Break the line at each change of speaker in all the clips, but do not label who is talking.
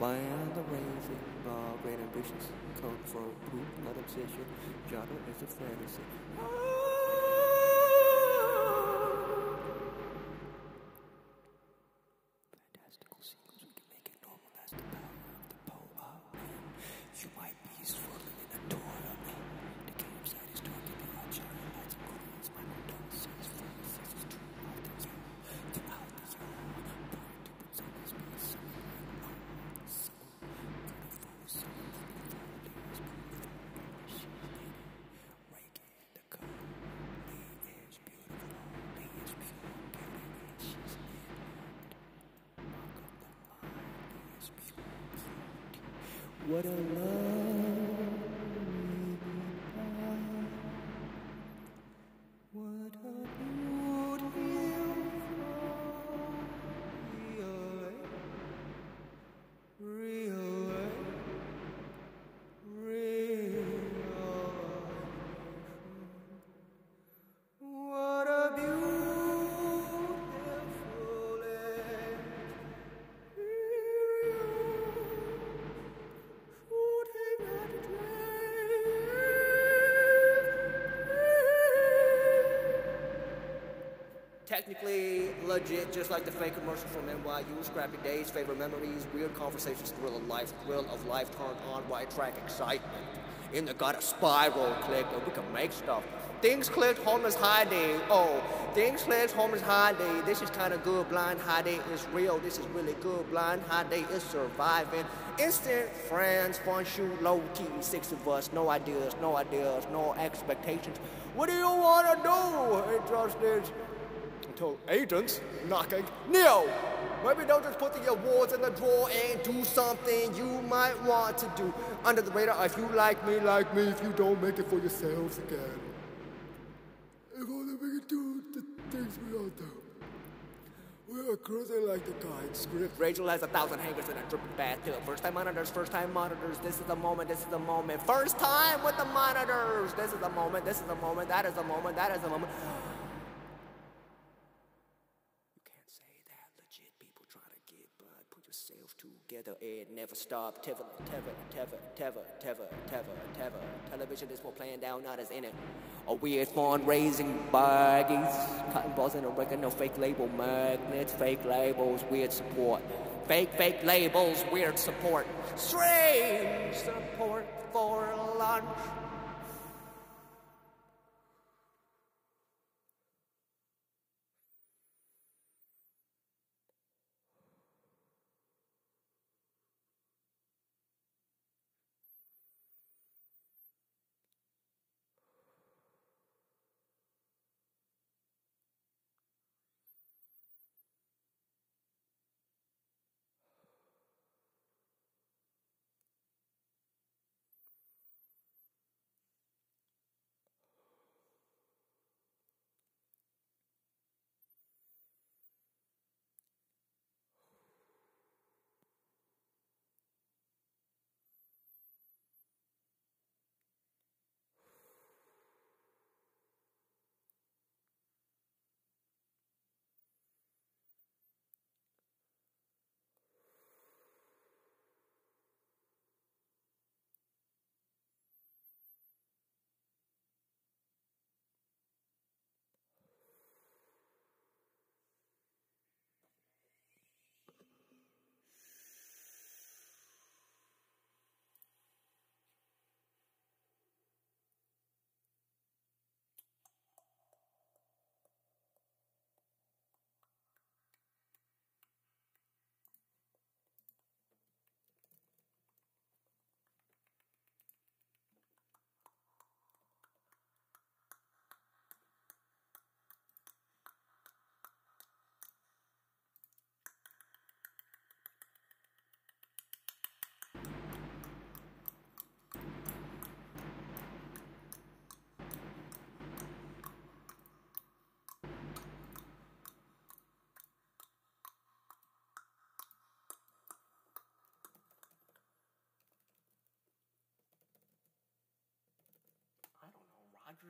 Expand the raising bar, great ambitions, come for proof, not obsession. Genre is a fantasy. Fantastical sequence, we can make it normal. That's the power of the poem. You might be swimming in a tournament. The campsite is dark if you are giant lights and queens. My condolences for the senses to out the year. Throughout the year. Point to put some space. Summer, beautiful, summer, beautiful. Leaves beautiful. She's in Rake in the cup. Lee is beautiful. Lee is pure beauty. And she's in what a love legit, just like the fake commercial from NYU, scrappy days, favorite memories, weird conversations, thrill of life, thrill of life turned on, right track excitement. In the gut, a spiral clicked, and oh, we can make stuff. Things clicked, home is hiding. Oh, things clicked, home is hiding. This is kind of good. Blind hiding is real. This is really good. Blind hiding is surviving. Instant friends, fun shoot, low key. Six of us, no ideas, no ideas, no expectations. What do you want to do? Hey, agents knocking. Neo! Maybe don't just put the awards in the drawer and do something you might want to do. Under the radar, if you like me, like me. If you don't, make it for yourselves again. If only we could do the things we all do. We are cruising like the guide script. Rachel has a thousand hangers and a dripping bathtub. First time monitors, first time monitors. This is the moment, this is the moment. First time with the monitors. This is the moment, this is the moment, that is the moment, that is the moment. You can't say that legit people try to get by. Put yourself together and never stop. Teva, Teva, Teva, Teva, Teva, Teva, Teva. Television is more playing down, not as in it. A weird fundraising baggies. Cotton balls and oregano, fake label magnets, fake labels, weird support. Fake, fake labels, weird support. Strange support for lunch.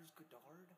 Rogers Godard?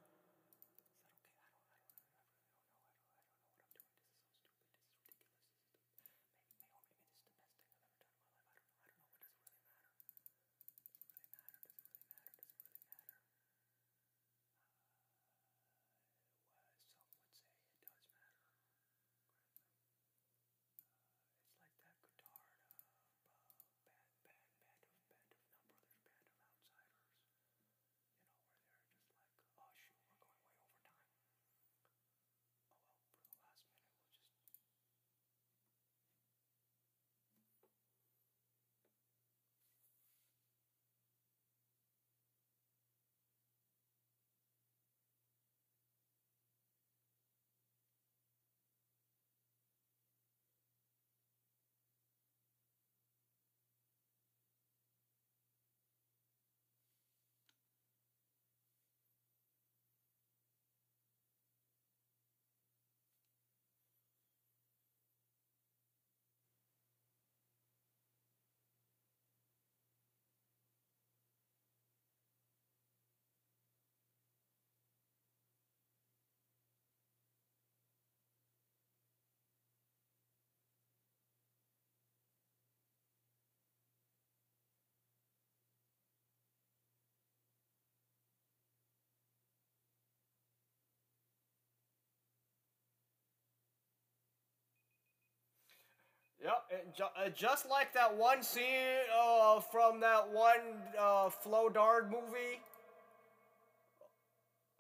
Uh, just like that one scene uh, from that one uh, Flo Dard movie.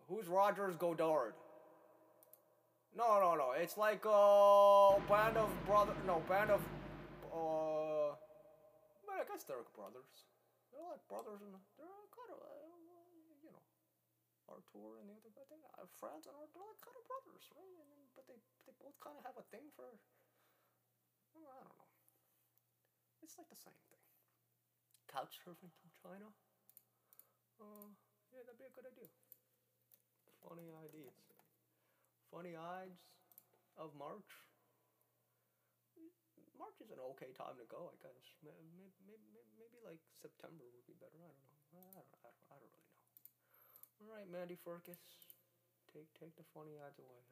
Who's Rogers Godard? No, no, no. It's like uh, band of brother. No, band of. Uh, but I guess they're brothers. They're like brothers, and they're kind of, uh, you know, Artur and the other guy. They are friends, and they're like kind of brothers, right? And then, but they they both kind of have a thing for. Well, I don't know. It's like the same thing. Couch surfing from China. Uh, yeah, that'd be a good idea. Funny ideas. Funny Ides of March. March is an okay time to go, I guess. Maybe, maybe, maybe like September would be better. I don't know. I don't, I don't, I don't really know. All right, Mandy Furcus, take take the funny Ides away.